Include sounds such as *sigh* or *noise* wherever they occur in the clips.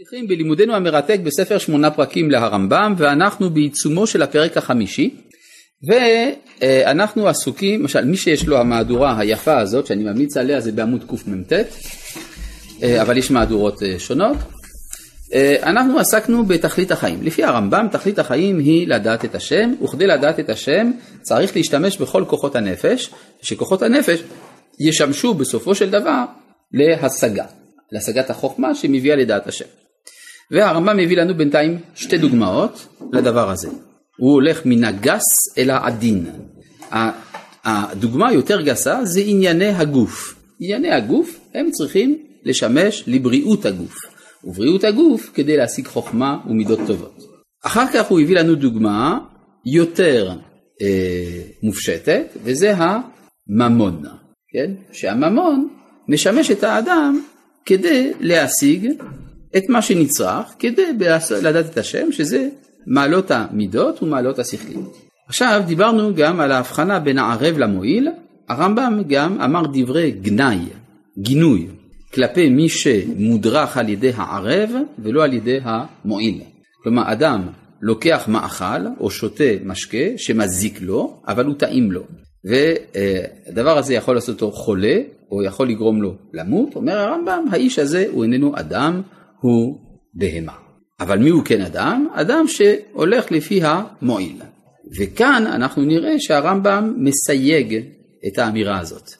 ממשיכים בלימודנו המרתק בספר שמונה פרקים להרמב"ם ואנחנו בעיצומו של הפרק החמישי ואנחנו עסוקים, למשל מי שיש לו המהדורה היפה הזאת שאני ממליץ עליה זה בעמוד קמ"ט אבל יש מהדורות אה, שונות אנחנו עסקנו בתכלית החיים. לפי הרמב"ם תכלית החיים היא לדעת את השם וכדי לדעת את השם צריך להשתמש בכל כוחות הנפש שכוחות הנפש ישמשו בסופו של דבר להשגה, להשגת החוכמה שמביאה לדעת השם. והרמב"ם מביא לנו בינתיים שתי דוגמאות לדבר הזה. הוא הולך מן הגס אל העדין. הדוגמה היותר גסה זה ענייני הגוף. ענייני הגוף הם צריכים לשמש לבריאות הגוף. ובריאות הגוף כדי להשיג חוכמה ומידות טובות. אחר כך הוא הביא לנו דוגמה יותר אה, מופשטת וזה הממון. כן? שהממון משמש את האדם כדי להשיג את מה שנצרך כדי לדעת את השם שזה מעלות המידות ומעלות השכלים. עכשיו דיברנו גם על ההבחנה בין הערב למועיל, הרמב"ם גם אמר דברי גנאי, גינוי, כלפי מי שמודרך על ידי הערב ולא על ידי המועיל. כלומר אדם לוקח מאכל או שותה משקה שמזיק לו אבל הוא טעים לו והדבר הזה יכול לעשות אותו חולה או יכול לגרום לו למות, אומר הרמב"ם האיש הזה הוא איננו אדם הוא בהמה. אבל מי הוא כן אדם? אדם שהולך לפי המועיל. וכאן אנחנו נראה שהרמב"ם מסייג את האמירה הזאת.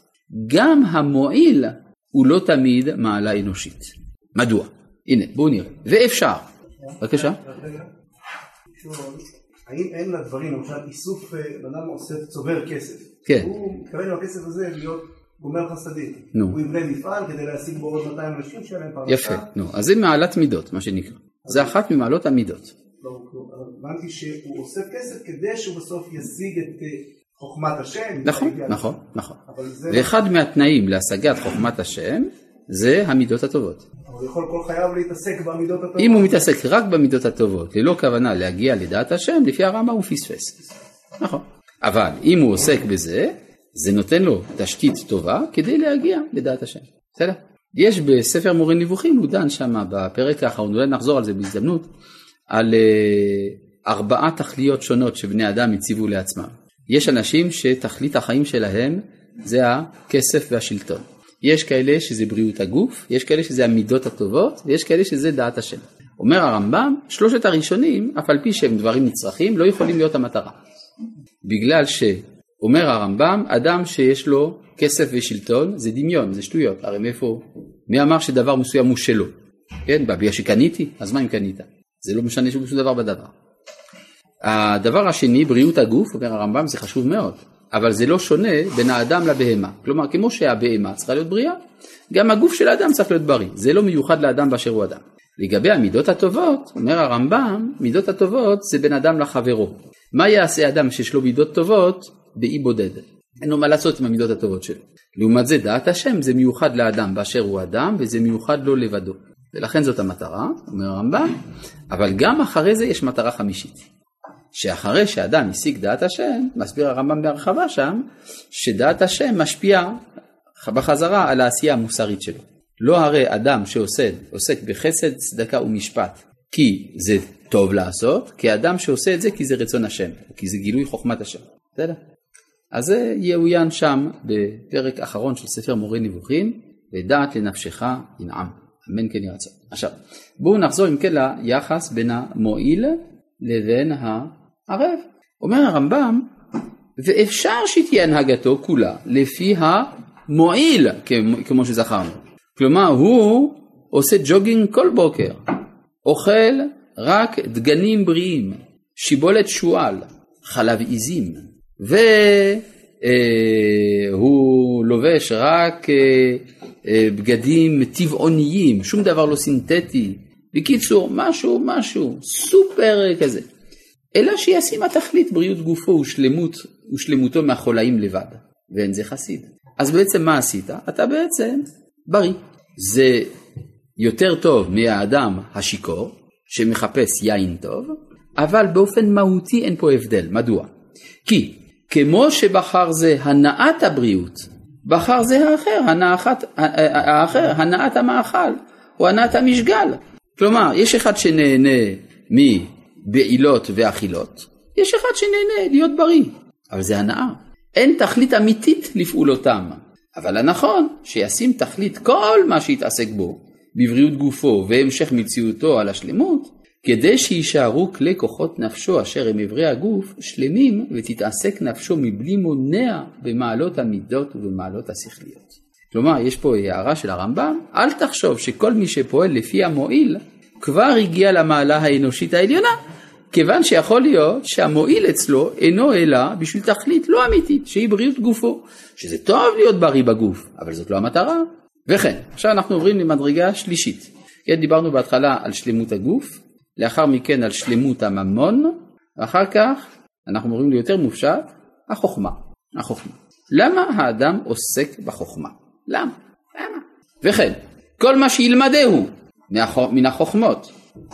גם המועיל הוא לא תמיד מעלה אנושית. מדוע? הנה, בואו נראה. ואפשר. בבקשה. האם אין לדברים, למשל איסוף, אה, בן אדם אוסף צובר כסף. כן. הוא מתכוון עם הכסף הזה להיות גומר חסדים. נו. הוא יבנה מפעל כדי להשיג בו עוד 200 אנשים שיהיה להם פרנסה. יפה, נו, אז זה מעלת מידות, מה שנקרא. זה אחת ממעלות המידות. לא, לא, הבנתי שהוא אוסף כסף כדי שהוא בסוף ישיג את אה, חוכמת השם. נכון, נכון. נכון. זה... ואחד מהתנאים להשגת חוכמת השם זה המידות הטובות. אבל הוא יכול כל חייו להתעסק במידות הטובות. אם הוא מתעסק רק במידות הטובות, ללא כוונה להגיע לדעת השם, לפי הרמב"ם הוא פספס. נכון. אבל אם הוא עוסק בזה, זה נותן לו תשתית טובה כדי להגיע לדעת השם. בסדר? יש בספר מורה נבוכים, הוא דן שם בפרק האחרון, אולי נחזור על זה בהזדמנות, על אה, ארבעה תכליות שונות שבני אדם הציבו לעצמם. יש אנשים שתכלית החיים שלהם זה הכסף והשלטון. יש כאלה שזה בריאות הגוף, יש כאלה שזה המידות הטובות, ויש כאלה שזה דעת השם. אומר הרמב"ם, שלושת הראשונים, אף על פי שהם דברים נצרכים, לא יכולים להיות המטרה. בגלל שאומר הרמב"ם, אדם שיש לו כסף ושלטון זה דמיון, זה שטויות, הרי מאיפה, מי אמר שדבר מסוים הוא שלו? כן, בגלל שקניתי, אז מה אם קנית? זה לא משנה שום דבר בדבר. הדבר השני, בריאות הגוף, אומר הרמב"ם, זה חשוב מאוד, אבל זה לא שונה בין האדם לבהמה. כלומר, כמו שהבהמה צריכה להיות בריאה, גם הגוף של האדם צריך להיות בריא. זה לא מיוחד לאדם באשר הוא אדם. לגבי המידות הטובות, אומר הרמב"ם, מידות הטובות זה בין אדם לחברו. מה יעשה אדם שיש לו מידות טובות באי בודד? אין לו מה לעשות עם המידות הטובות שלו. לעומת זה דעת השם זה מיוחד לאדם באשר הוא אדם וזה מיוחד לו לבדו. ולכן זאת המטרה, אומר הרמב"ם, אבל גם אחרי זה יש מטרה חמישית. שאחרי שאדם השיג דעת השם, מסביר הרמב"ם בהרחבה שם, שדעת השם משפיע בחזרה על העשייה המוסרית שלו. לא הרי אדם שעוסק עוסק בחסד, צדקה ומשפט כי זה טוב לעשות, כי אדם שעושה את זה כי זה רצון השם, כי זה גילוי חוכמת השם. בסדר? אז זה יאוין שם בפרק אחרון של ספר מורה נבוכים, ודעת לנפשך ינעם. אמן כן רצון. עכשיו, בואו נחזור אם כן ליחס בין המועיל לבין הערב. אומר הרמב"ם, ואפשר שתהיה הנהגתו כולה לפי המועיל, כמו שזכרנו. כלומר, הוא עושה ג'וגינג כל בוקר, אוכל רק דגנים בריאים, שיבולת שועל, חלב עיזים, והוא לובש רק אה, אה, בגדים טבעוניים, שום דבר לא סינתטי. בקיצור, משהו, משהו, סופר כזה. אלא שישים התכלית בריאות גופו ושלמות, ושלמותו מהחולאים לבד, ואין זה חסיד. אז בעצם מה עשית? אתה בעצם בריא. זה יותר טוב מהאדם השיכור, שמחפש יין טוב, אבל באופן מהותי אין פה הבדל. מדוע? כי כמו שבחר זה הנעת הבריאות, בחר זה האחר, הנעת, האחר, הנעת המאכל, או הנעת המשגל. כלומר, יש אחד שנהנה מבעילות ואכילות, יש אחד שנהנה להיות בריא, אבל זה הנאה. אין תכלית אמיתית לפעולותם, אבל הנכון שישים תכלית כל מה שיתעסק בו, בבריאות גופו והמשך מציאותו על השלמות, כדי שיישארו כלי כוחות נפשו אשר הם אברי הגוף שלמים ותתעסק נפשו מבלי מונע במעלות המידות ובמעלות השכליות. כלומר, יש פה הערה של הרמב"ם, אל תחשוב שכל מי שפועל לפי המועיל כבר הגיע למעלה האנושית העליונה, כיוון שיכול להיות שהמועיל אצלו אינו אלא בשביל תכלית לא אמיתית, שהיא בריאות גופו, שזה טוב להיות בריא בגוף, אבל זאת לא המטרה. וכן, עכשיו אנחנו עוברים למדרגה שלישית. כן, דיברנו בהתחלה על שלמות הגוף, לאחר מכן על שלמות הממון, ואחר כך אנחנו עוברים ליותר מופשט, החוכמה. החוכמה. למה האדם עוסק בחוכמה? למה? למה? וכן, כל מה שילמדהו מן החוכמות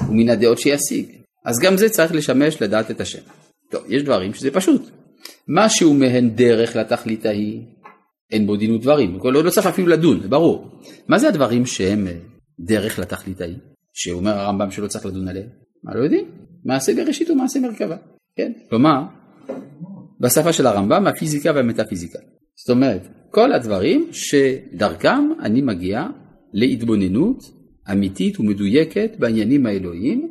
ומן הדעות שישיג, אז גם זה צריך לשמש לדעת את השם. טוב, יש דברים שזה פשוט. משהו מהן דרך לתכלית ההיא, אין בו דין ודברים, לא, צריך אפילו לדון, ברור. מה זה הדברים שהם דרך לתכלית ההיא? שאומר הרמב"ם שלא צריך לדון עליהם? מה לא יודעים? מעשה בראשית ומעשה מרכבה, כן? כלומר, בשפה של הרמב"ם הפיזיקה והמטאפיזיקה. זאת אומרת, כל הדברים שדרכם אני מגיע להתבוננות אמיתית ומדויקת בעניינים האלוהיים,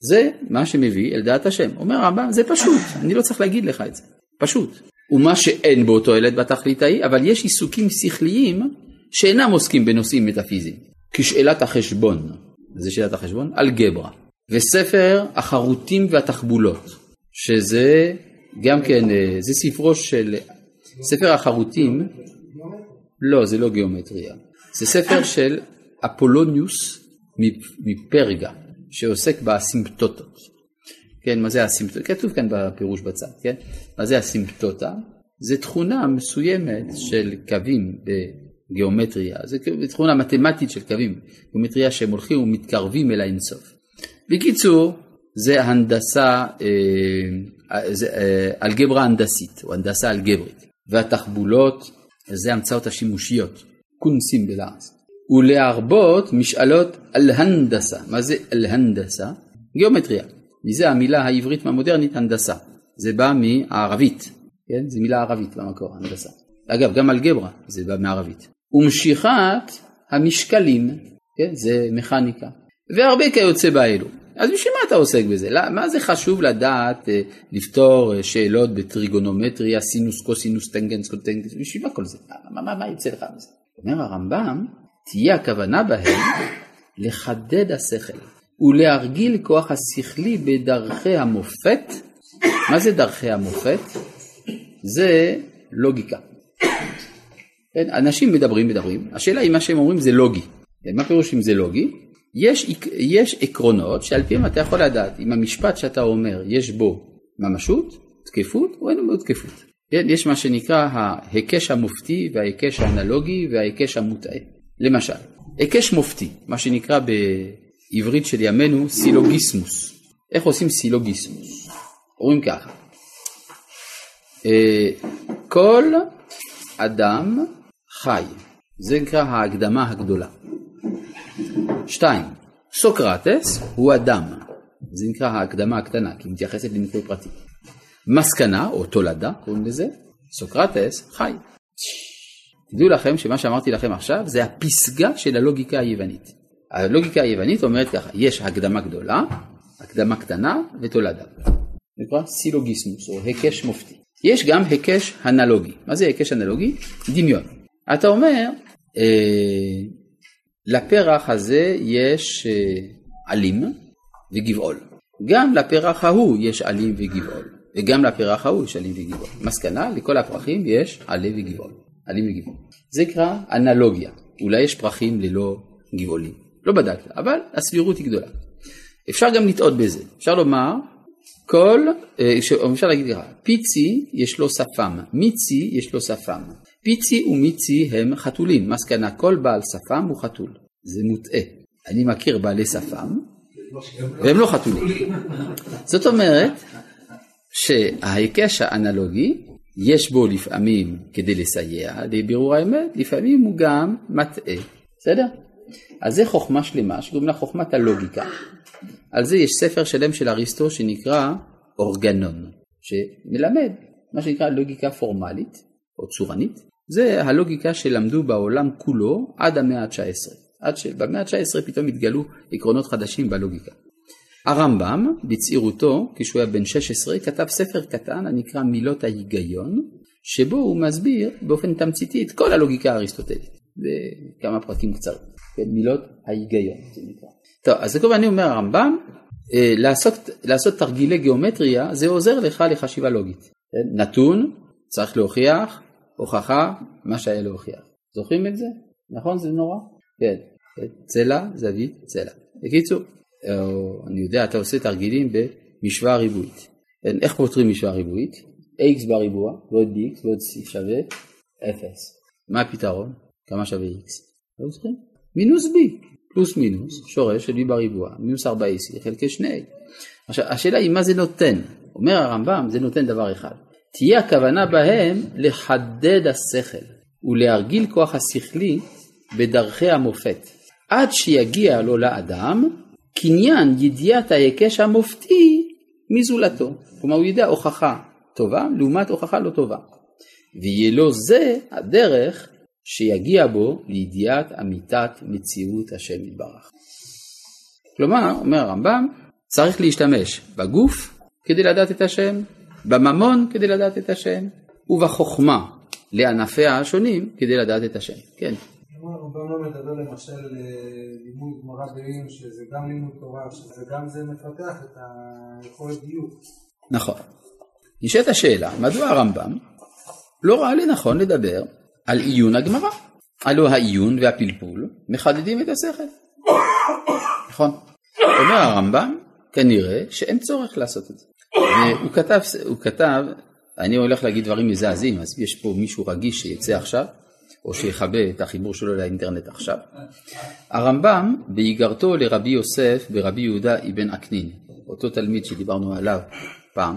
זה מה שמביא אל דעת השם. אומר הרמב"ם, זה פשוט, אני לא צריך להגיד לך את זה, פשוט. ומה שאין בו תועלת בתכלית ההיא, אבל יש עיסוקים שכליים שאינם עוסקים בנושאים מטאפיזיים, כשאלת החשבון, זה שאלת החשבון, אלגברה, וספר החרוטים והתחבולות, שזה גם כן, אה, זה ספרו של, ספר החרוטים, לא, זה לא גיאומטריה, זה ספר של אפולוניוס מפרגה, שעוסק באסימפטוטות. כן, מה זה אסימפטוטה? כתוב כאן בפירוש בצד, כן? מה זה אסימפטוטה? זה תכונה מסוימת של קווים בגיאומטריה, זה תכונה מתמטית של קווים, גיאומטריה שהם הולכים ומתקרבים אל האינסוף. בקיצור, זה הנדסה, אה, זה אה, אלגברה הנדסית, או הנדסה אלגברית, והתחבולות זה המצאות השימושיות, קונסים בלעז. ולהרבות משאלות על הנדסה. מה זה על הנדסה? גיאומטריה. מזה המילה העברית המודרנית הנדסה. זה בא מערבית, כן? זה מילה ערבית במקור, הנדסה. אגב, גם אלגברה זה בא מערבית. ומשיכת המשקלים, כן? זה מכניקה. והרבה כיוצא באלו. אז בשביל מה אתה עוסק בזה? מה זה חשוב לדעת אה, לפתור אה, שאלות בטריגונומטריה, סינוס, קוסינוס, טנגנס, קוטנגנס, בשביל מה כל זה? מה, מה, מה יוצא לך מזה? אומר הרמב"ם, תהיה הכוונה בהם לחדד השכל ולהרגיל כוח השכלי בדרכי המופת. מה זה דרכי המופת? זה לוגיקה. כן, אנשים מדברים מדברים, השאלה אם מה שהם אומרים זה לוגי. כן, מה פירוש אם זה לוגי? יש, יש עקרונות שעל פיהם אתה יכול לדעת אם המשפט שאתה אומר יש בו ממשות, תקפות או אין בו תקפות. כן, יש מה שנקרא ההיקש המופתי וההיקש האנלוגי וההיקש המוטעה. למשל, היקש מופתי, מה שנקרא בעברית של ימינו סילוגיסמוס. איך עושים סילוגיסמוס? אומרים ככה, אה, כל אדם חי, זה נקרא ההקדמה הגדולה. שתיים, סוקרטס הוא אדם, זה נקרא ההקדמה הקטנה, כי היא מתייחסת לניקוי פרטי. מסקנה או תולדה, קוראים לזה, סוקרטס חי. תדעו לכם שמה שאמרתי לכם עכשיו זה הפסגה של הלוגיקה היוונית. הלוגיקה היוונית אומרת ככה, יש הקדמה גדולה, הקדמה קטנה ותולדה. נקרא סילוגיסמוס או היקש מופתי. יש גם היקש אנלוגי. מה זה היקש אנלוגי? דמיון. אתה אומר, אה, לפרח הזה יש אה, עלים וגבעול. גם לפרח ההוא יש עלים וגבעול. וגם לפרח ההוא יש עלים וגבעול. מסקנה, לכל הפרחים יש עלה וגבעול. עלים וגבעול. זה נקרא אנלוגיה. אולי יש פרחים ללא גבעולים. לא בדקת, אבל הסבירות היא גדולה. אפשר גם לטעות בזה. אפשר לומר, כל, אה, אפשר להגיד ככה, פיצי יש לו שפם, מיצי יש לו שפם. פיצי ומיצי הם חתולים, מסקנה כל בעל שפם הוא חתול. זה מוטעה. אני מכיר בעלי שפם, והם לא חתולים. זאת אומרת שההיקש האנלוגי יש בו לפעמים כדי לסייע לבירור האמת, לפעמים הוא גם מטעה. בסדר? אז זה חוכמה שלמה שקוראים לה חוכמת הלוגיקה. על זה יש ספר שלם של אריסטו שנקרא אורגנון, שמלמד מה שנקרא לוגיקה פורמלית או צורנית. זה הלוגיקה שלמדו בעולם כולו עד המאה ה-19. עד שבמאה ה-19 פתאום התגלו עקרונות חדשים בלוגיקה. הרמב"ם בצעירותו, כשהוא היה בן 16, כתב ספר קטן הנקרא מילות ההיגיון, שבו הוא מסביר באופן תמציתי את כל הלוגיקה האריסטוטלית, בכמה פרקים קצרים, כן, מילות ההיגיון זה נקרא. טוב, אז כמובן אני אומר הרמב"ם, אה, לעשות, לעשות תרגילי גיאומטריה זה עוזר לך לחשיבה לוגית. כן? נתון, צריך להוכיח, הוכחה, מה שהיה להוכיח. זוכרים את זה? נכון? זה נורא? כן. צלע, זווית, צלע. בקיצור, אני יודע, אתה עושה תרגילים במשוואה ריבועית. איך פותרים משוואה ריבועית? x בריבוע ועוד bx ועוד c שווה 0. מה הפתרון? כמה שווה x? לא זוכרים? מינוס b, פלוס מינוס, שורש של b בריבוע, מינוס 4ac חלקי 2a. עכשיו, השאלה היא מה זה נותן? אומר הרמב"ם, זה נותן דבר אחד. תהיה הכוונה בהם לחדד השכל ולהרגיל כוח השכלי בדרכי המופת, עד שיגיע לו לאדם קניין ידיעת ההיקש המופתי מזולתו. כלומר הוא יודע הוכחה טובה לעומת הוכחה לא טובה. ויהיה לו זה הדרך שיגיע בו לידיעת אמיתת מציאות השם יתברך. כלומר, אומר הרמב"ם, צריך להשתמש בגוף כדי לדעת את השם, בממון כדי לדעת את השם, ובחוכמה לענפיה השונים כדי לדעת את השם. כן. הרמב"ם לא מדבר למשל לימוד גמרא בעיר שזה גם לימוד תורה, שזה גם זה מפתח את היכולת דיוק. נכון. נשאלת השאלה, מדוע הרמב"ם לא ראה לנכון לדבר על עיון הגמרא? הלא העיון והפלפול מחדדים את השכל. *coughs* נכון. אומר הרמב"ם, כנראה שאין צורך לעשות את זה. והוא כתב, הוא כתב, אני הולך להגיד דברים מזעזעים, אז יש פה מישהו רגיש שיצא עכשיו, או שיכבה את החיבור שלו לאינטרנט עכשיו. הרמב"ם באיגרתו לרבי יוסף ברבי יהודה אבן עקנין, אותו תלמיד שדיברנו עליו פעם,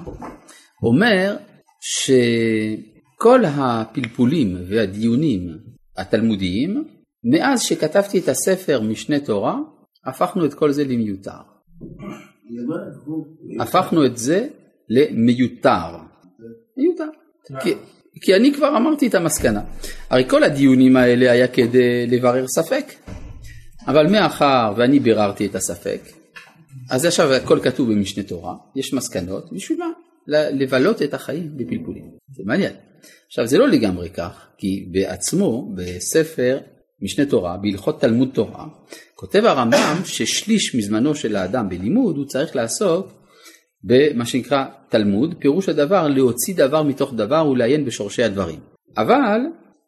אומר שכל הפלפולים והדיונים התלמודיים, מאז שכתבתי את הספר משנה תורה, הפכנו את כל זה למיותר. הפכנו את זה למיותר. מיותר. כי אני כבר אמרתי את המסקנה. הרי כל הדיונים האלה היה כדי לברר ספק. אבל מאחר ואני ביררתי את הספק, אז עכשיו הכל כתוב במשנה תורה, יש מסקנות, בשביל מה? לבלות את החיים בפלפולים. זה מעניין. עכשיו זה לא לגמרי כך, כי בעצמו בספר משנה תורה, בהלכות תלמוד תורה, כותב הרמב"ם ששליש מזמנו של האדם בלימוד הוא צריך לעסוק במה שנקרא תלמוד, פירוש הדבר להוציא דבר מתוך דבר ולעיין בשורשי הדברים. אבל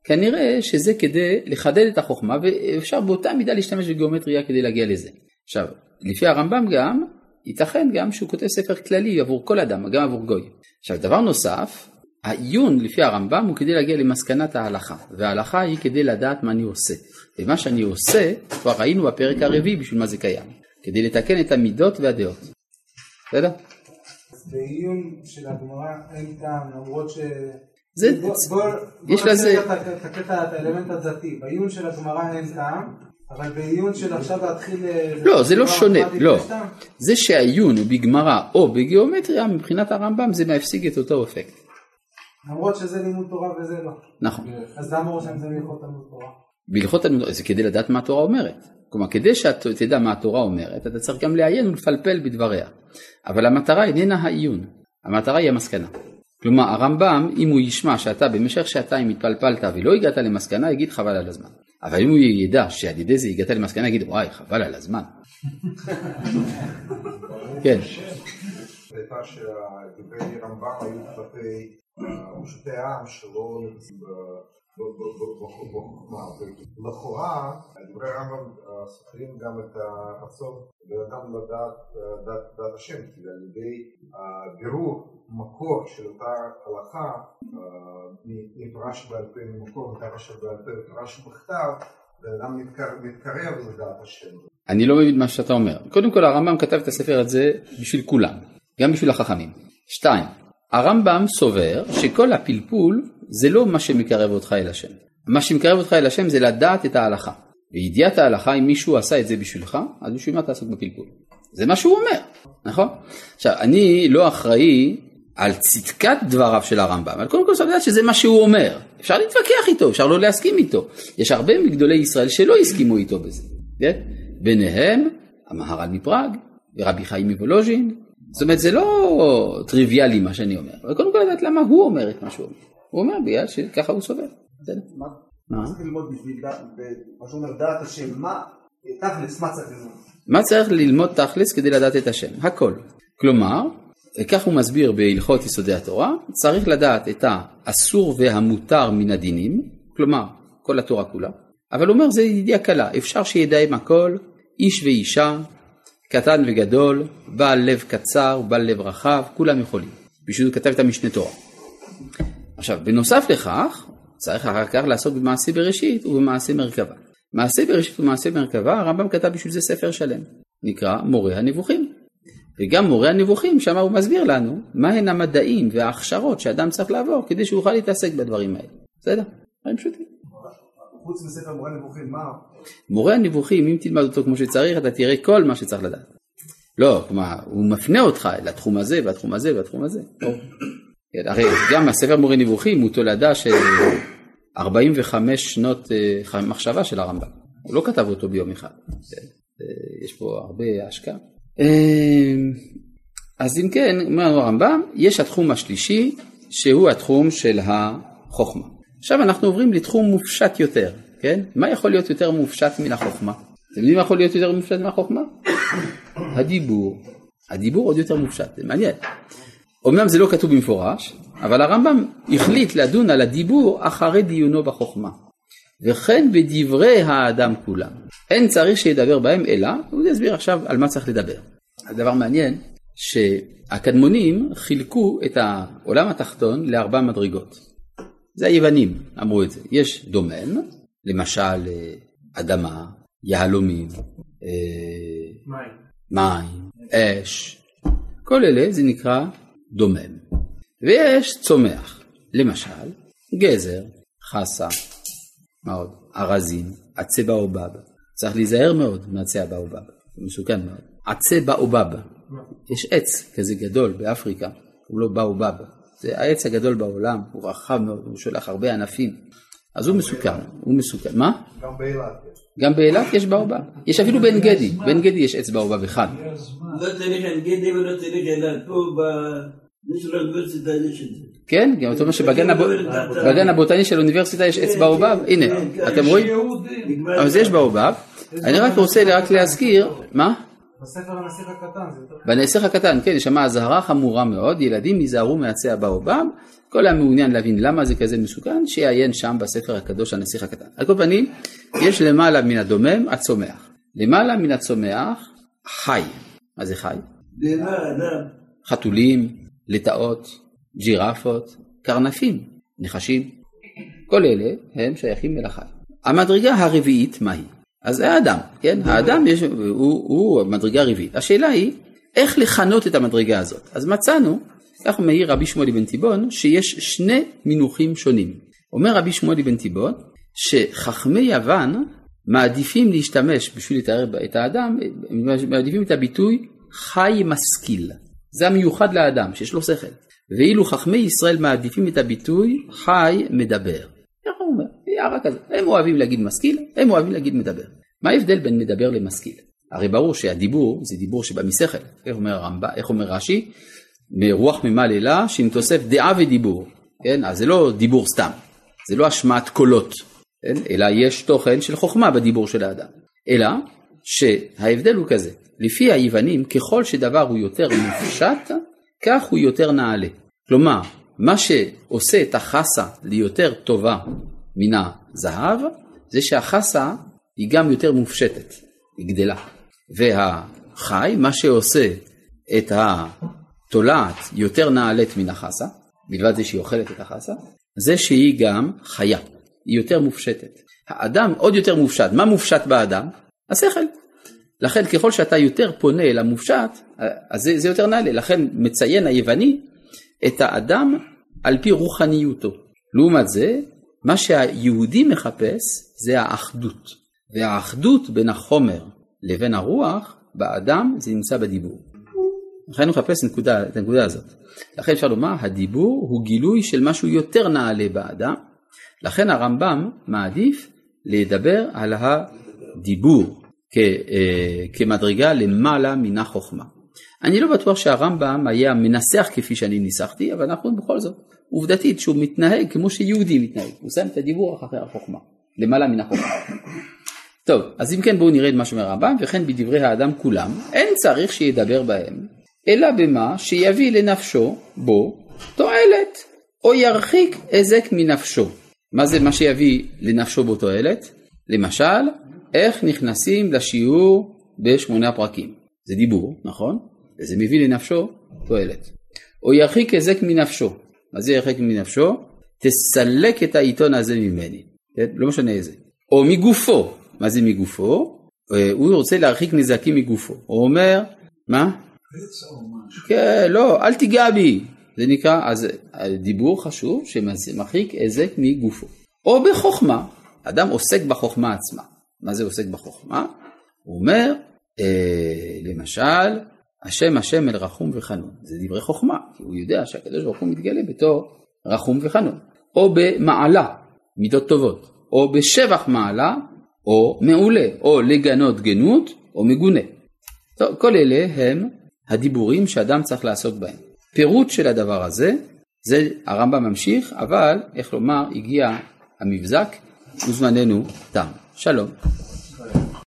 כנראה שזה כדי לחדד את החוכמה ואפשר באותה מידה להשתמש בגיאומטריה כדי להגיע לזה. עכשיו, לפי הרמב"ם גם, ייתכן גם שהוא כותב ספר כללי עבור כל אדם, גם עבור גוי. עכשיו, דבר נוסף, העיון לפי הרמב"ם הוא כדי להגיע למסקנת ההלכה, וההלכה היא כדי לדעת מה אני עושה. ומה שאני עושה, כבר ראינו בפרק הרביעי בשביל מה זה קיים, כדי לתקן את המידות והדעות. בסדר? בעיון של הגמרא אין טעם, למרות ש... זה, בוא, בוא, יש בוא לזה... את הקטע, את האלמנט הדתי, בעיון של הגמרא אין טעם, אבל בעיון של עכשיו להתחיל... לא, זה לא שונה, לא. זה שהעיון הוא בגמרא או בגיאומטריה, מבחינת הרמב"ם זה מפסיק את אותו אפקט. למרות שזה לימוד תורה וזה לא. נכון. אז למה ראש זה הלכות תלמוד תורה? בהלכות תלמוד, זה כדי לדעת מה התורה אומרת. כלומר, כדי שתדע מה התורה אומרת, אתה צריך גם לעיין ולפלפל בדבריה. אבל המטרה איננה העיון, המטרה היא המסקנה. כלומר, הרמב"ם, אם הוא ישמע שאתה במשך שעתיים התפלפלת ולא הגעת למסקנה, יגיד חבל על הזמן. אבל אם הוא ידע שעל ידי זה הגעת למסקנה, יגיד וואי, חבל על הזמן. כן, הייתה שדברי רמב"ם היו כלפי אה, פשוטי העם שלא בחוכמה. ולכאורה דברי רמב"ם אה, סותרים גם את הרצון בן אדם לדעת אה, דעת השם, כי על ידי הבירור מקור של אותה הלכה מתורה שבעל פה ממקור, מתורה שבעל פה ותורה שבכתב, בן אדם מתקר- מתקרב לדעת השם. אני לא מבין מה שאתה אומר. קודם כל הרמב"ם כתב את הספר הזה בשביל כולם, גם בשביל החכמים. שתיים, הרמב"ם סובר שכל הפלפול זה לא מה שמקרב אותך אל השם. מה שמקרב אותך אל השם זה לדעת את ההלכה. וידיעת ההלכה, אם מישהו עשה את זה בשבילך, אז בשביל מה תעסוק בפלפול? זה מה שהוא אומר, נכון? עכשיו, אני לא אחראי על צדקת דבריו של הרמב"ם, אבל קודם כל צריך לדעת שזה מה שהוא אומר. אפשר להתווכח איתו, אפשר לא להסכים איתו. יש הרבה מגדולי ישראל שלא הסכימו איתו בזה. כן? ביניהם המהר"ל מפראג ורבי חיים מוולוז'ין. זאת אומרת, זה לא טריוויאלי מה שאני אומר, אבל קודם כל לדעת למה הוא אומר את מה שהוא אומר. הוא אומר בגלל שככה הוא סובר. בסדר? מה צריך ללמוד בשביל מה שאומר דעת השם, מה, תכלס, מה צריך ללמוד? מה צריך ללמוד תכלס כדי לדעת את השם? הכל. כלומר, וכך הוא מסביר בהלכות יסודי התורה, צריך לדעת את האסור והמותר מן הדינים, כלומר, כל התורה כולה, אבל הוא אומר זה ידיעה קלה, אפשר שידע עם הכל, איש ואישה, קטן וגדול, בעל לב קצר, בעל לב רחב, כולם יכולים. בשביל זה כתב את המשנה תורה. עכשיו, בנוסף לכך, צריך אחר כך לעסוק במעשה בראשית ובמעשה מרכבה. מעשה בראשית ומעשה מרכבה, הרמב"ם כתב בשביל זה ספר שלם, נקרא מורה הנבוכים. וגם מורה הנבוכים, שם הוא מסביר לנו מהן המדעים וההכשרות שאדם צריך לעבור כדי שהוא יוכל להתעסק בדברים האלה. בסדר? דברים פשוטים. חוץ מספר מורה הנבוכים, מה? מורה הנבוכים, אם תלמד אותו כמו שצריך, אתה תראה כל מה שצריך לדעת. לא, כלומר, הוא מפנה אותך לתחום הזה והתחום הזה והתחום הזה. כן, הרי גם הספר מורה נבוכים הוא תולדה של 45 שנות אה, מחשבה של הרמב"ם. הוא לא כתב אותו ביום אחד. כן, אה, יש פה הרבה השקעה. אמ, אז אם כן, אומר הרמב"ם, יש התחום השלישי שהוא התחום של החוכמה. עכשיו אנחנו עוברים לתחום מופשט יותר, כן? מה יכול להיות יותר מופשט מן החוכמה? אתם יודעים מה יכול להיות יותר מופשט מהחוכמה? הדיבור. הדיבור עוד יותר מופשט, זה מעניין. אמנם זה לא כתוב במפורש, אבל הרמב"ם החליט לדון על הדיבור אחרי דיונו בחוכמה. וכן בדברי האדם כולם. אין צריך שידבר בהם אלא, הוא יסביר עכשיו על מה צריך לדבר. הדבר מעניין, שהקדמונים חילקו את העולם התחתון לארבע מדרגות. זה היוונים אמרו את זה. יש דומם, למשל אדמה, יהלומים, מים, מים, אש, כל אלה זה נקרא דומם. ויש צומח, למשל גזר, חסה, מה עוד? ארזים, עצי באובב. צריך להיזהר מאוד מעצי הבאובב, זה מסוכן מאוד. עצי באובב, יש עץ כזה גדול באפריקה, הוא לא באובב, זה העץ הגדול בעולם, הוא רחב מאוד, הוא שולח הרבה ענפים, אז הוא מסוכן, הוא מסוכן. מה? גם באילת. גם באילת יש באובב, יש אפילו בעין גדי, בעין גדי יש עץ באובב אחד. לא צריך עין גדי ולא צריך אילת, פה בנשיאות האוניברסיטה יש את זה. כן, גם אתה אומר שבגן הבוטני של האוניברסיטה יש עץ באובב, הנה, אתם רואים? אז יש באובב, אני רק רוצה רק להזכיר, מה? בספר הנסיך הקטן זה יותר... בנסיך הקטן, כן, יש שם אזהרה חמורה מאוד, ילדים ייזהרו מעצי הבאובב, כל המעוניין להבין למה זה כזה מסוכן, שיעיין שם בספר הקדוש הנסיך הקטן. על כל פנים, יש למעלה מן הדומם הצומח. למעלה מן הצומח חי. מה זה חי? חתולים, לטאות, ג'ירפות, קרנפים, נחשים. כל אלה הם שייכים אל החי. המדרגה הרביעית מהי? אז זה האדם, כן? האדם יש, הוא, הוא המדרגה הרביעית. השאלה היא, איך לכנות את המדרגה הזאת? אז מצאנו, כך מעיר רבי שמואל בן תיבון, שיש שני מינוחים שונים. אומר רבי שמואל בן תיבון, שחכמי יוון מעדיפים להשתמש בשביל לתאר את האדם, מעדיפים את הביטוי חי משכיל. זה המיוחד לאדם, שיש לו שכל. ואילו חכמי ישראל מעדיפים את הביטוי חי מדבר. ככה הוא אומר, הערה כזאת. הם אוהבים להגיד משכיל, הם אוהבים להגיד מדבר. מה ההבדל בין מדבר למשכיל? הרי ברור שהדיבור זה דיבור שבא משכל. איך אומר הרמב"א, איך אומר רש"י? מרוח ממעללה שעם תוסף דעה ודיבור. כן? אז זה לא דיבור סתם, זה לא השמעת קולות, כן? אלא יש תוכן של חוכמה בדיבור של האדם. אלא שההבדל הוא כזה, לפי היוונים ככל שדבר הוא יותר מופשט, כך הוא יותר נעלה. כלומר, מה שעושה את החסה ליותר טובה מן הזהב, זה שהחסה היא גם יותר מופשטת, היא גדלה. והחי, מה שעושה את התולעת יותר נעלית מן החסה, מלבד זה שהיא אוכלת את החסה, זה שהיא גם חיה, היא יותר מופשטת. האדם עוד יותר מופשט, מה מופשט באדם? השכל. לכן ככל שאתה יותר פונה אל המופשט, אז זה, זה יותר נעלה. לכן מציין היווני את האדם על פי רוחניותו. לעומת זה, מה שהיהודי מחפש זה האחדות. והאחדות בין החומר לבין הרוח באדם זה נמצא בדיבור. לכן אני מחפש נקודה, את הנקודה הזאת. לכן אפשר לומר, הדיבור הוא גילוי של משהו יותר נעלה באדם, לכן הרמב"ם מעדיף לדבר על הדיבור כ, אה, כמדרגה למעלה מן החוכמה. אני לא בטוח שהרמב"ם היה מנסח כפי שאני ניסחתי, אבל אנחנו בכל זאת, עובדתית שהוא מתנהג כמו שיהודי מתנהג, הוא שם את הדיבור אחרי החוכמה, למעלה מן החוכמה. טוב, אז אם כן בואו נראה את מה שאומר הרמב"ם, וכן בדברי האדם כולם, אין צריך שידבר בהם, אלא במה שיביא לנפשו בו תועלת, או ירחיק היזק מנפשו. מה זה מה שיביא לנפשו בו תועלת? למשל, איך נכנסים לשיעור בשמונה פרקים. זה דיבור, נכון? וזה מביא לנפשו תועלת. או ירחיק היזק מנפשו. מה זה ירחיק מנפשו? תסלק את העיתון הזה ממני. לא משנה איזה. או מגופו. מה זה מגופו? אה, הוא רוצה להרחיק נזקים מגופו. הוא אומר, מה? כן, לא, אל תיגע בי. זה נקרא, אז דיבור חשוב שמרחיק היזק מגופו. או בחוכמה, אדם עוסק בחוכמה עצמה. מה זה עוסק בחוכמה? הוא אומר, אה, למשל, השם השם אל רחום וחנון, זה דברי חוכמה, כי הוא יודע שהקדוש ברוך הוא מתגלה בתור רחום וחנון, או במעלה, מידות טובות, או בשבח מעלה, או מעולה, או לגנות גנות, או מגונה. טוב, כל אלה הם הדיבורים שאדם צריך לעסוק בהם. פירוט של הדבר הזה, זה הרמב"ם ממשיך, אבל איך לומר, הגיע המבזק וזמננו תם. שלום.